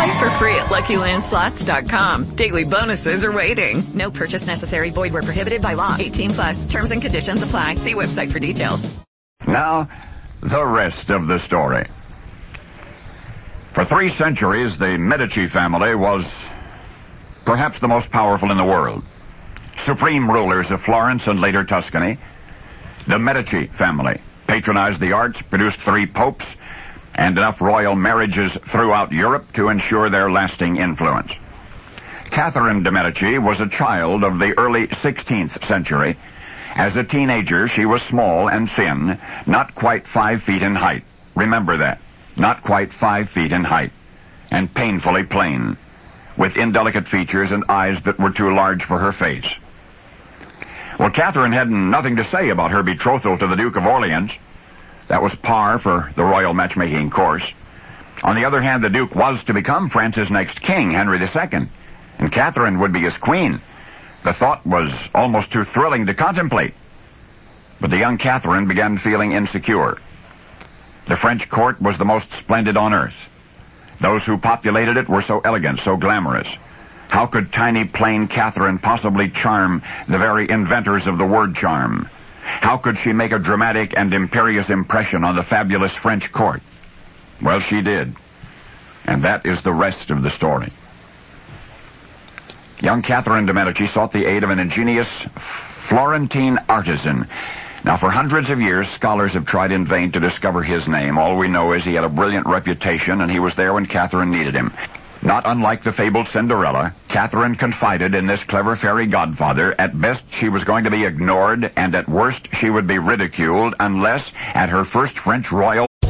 Play for free at LuckyLandSlots.com. Daily bonuses are waiting. No purchase necessary. Void where prohibited by law. 18 plus. Terms and conditions apply. See website for details. Now, the rest of the story. For three centuries, the Medici family was perhaps the most powerful in the world. Supreme rulers of Florence and later Tuscany, the Medici family patronized the arts, produced three popes, and enough royal marriages throughout Europe to ensure their lasting influence. Catherine de' Medici was a child of the early 16th century. As a teenager, she was small and thin, not quite five feet in height. Remember that. Not quite five feet in height. And painfully plain, with indelicate features and eyes that were too large for her face. Well, Catherine had nothing to say about her betrothal to the Duke of Orleans. That was par for the royal matchmaking course. On the other hand, the Duke was to become France's next king, Henry II, and Catherine would be his queen. The thought was almost too thrilling to contemplate. But the young Catherine began feeling insecure. The French court was the most splendid on earth. Those who populated it were so elegant, so glamorous. How could tiny, plain Catherine possibly charm the very inventors of the word charm? How could she make a dramatic and imperious impression on the fabulous French court? Well, she did. And that is the rest of the story. Young Catherine de' Medici sought the aid of an ingenious Florentine artisan. Now, for hundreds of years, scholars have tried in vain to discover his name. All we know is he had a brilliant reputation, and he was there when Catherine needed him. Not unlike the fabled Cinderella, Catherine confided in this clever fairy godfather. At best, she was going to be ignored, and at worst, she would be ridiculed unless, at her first French royal...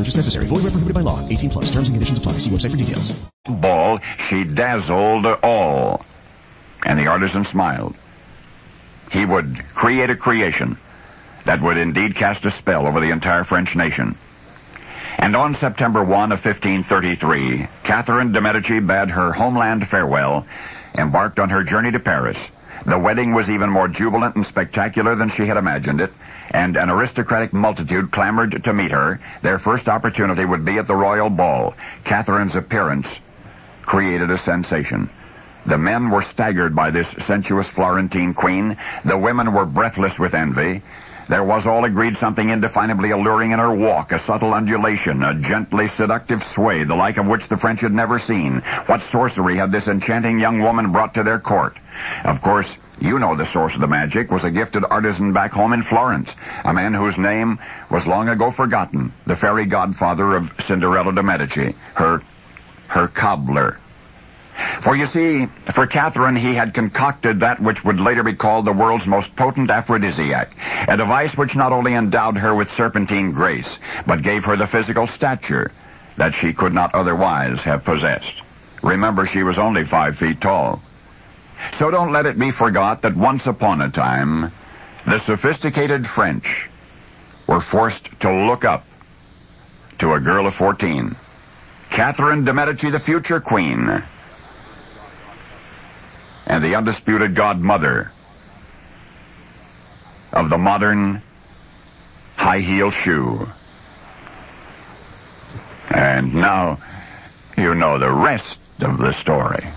Purchase necessary. Void where prohibited by law. 18 plus. Terms and conditions apply. See website for details. Ball, she dazzled all. And the artisan smiled. He would create a creation that would indeed cast a spell over the entire French nation. And on September 1 of 1533, Catherine de' Medici bade her homeland farewell, embarked on her journey to Paris. The wedding was even more jubilant and spectacular than she had imagined it, and an aristocratic multitude clamored to meet her. Their first opportunity would be at the royal ball. Catherine's appearance created a sensation. The men were staggered by this sensuous Florentine queen. The women were breathless with envy. There was all agreed something indefinably alluring in her walk, a subtle undulation, a gently seductive sway, the like of which the French had never seen. What sorcery had this enchanting young woman brought to their court? Of course, you know the source of the magic was a gifted artisan back home in Florence, a man whose name was long ago forgotten, the fairy godfather of Cinderella de' Medici, her, her cobbler. For you see, for Catherine, he had concocted that which would later be called the world's most potent aphrodisiac, a device which not only endowed her with serpentine grace, but gave her the physical stature that she could not otherwise have possessed. Remember, she was only five feet tall. So don't let it be forgot that once upon a time, the sophisticated French were forced to look up to a girl of 14. Catherine de' Medici, the future queen, and the undisputed godmother of the modern high heel shoe. And now you know the rest of the story.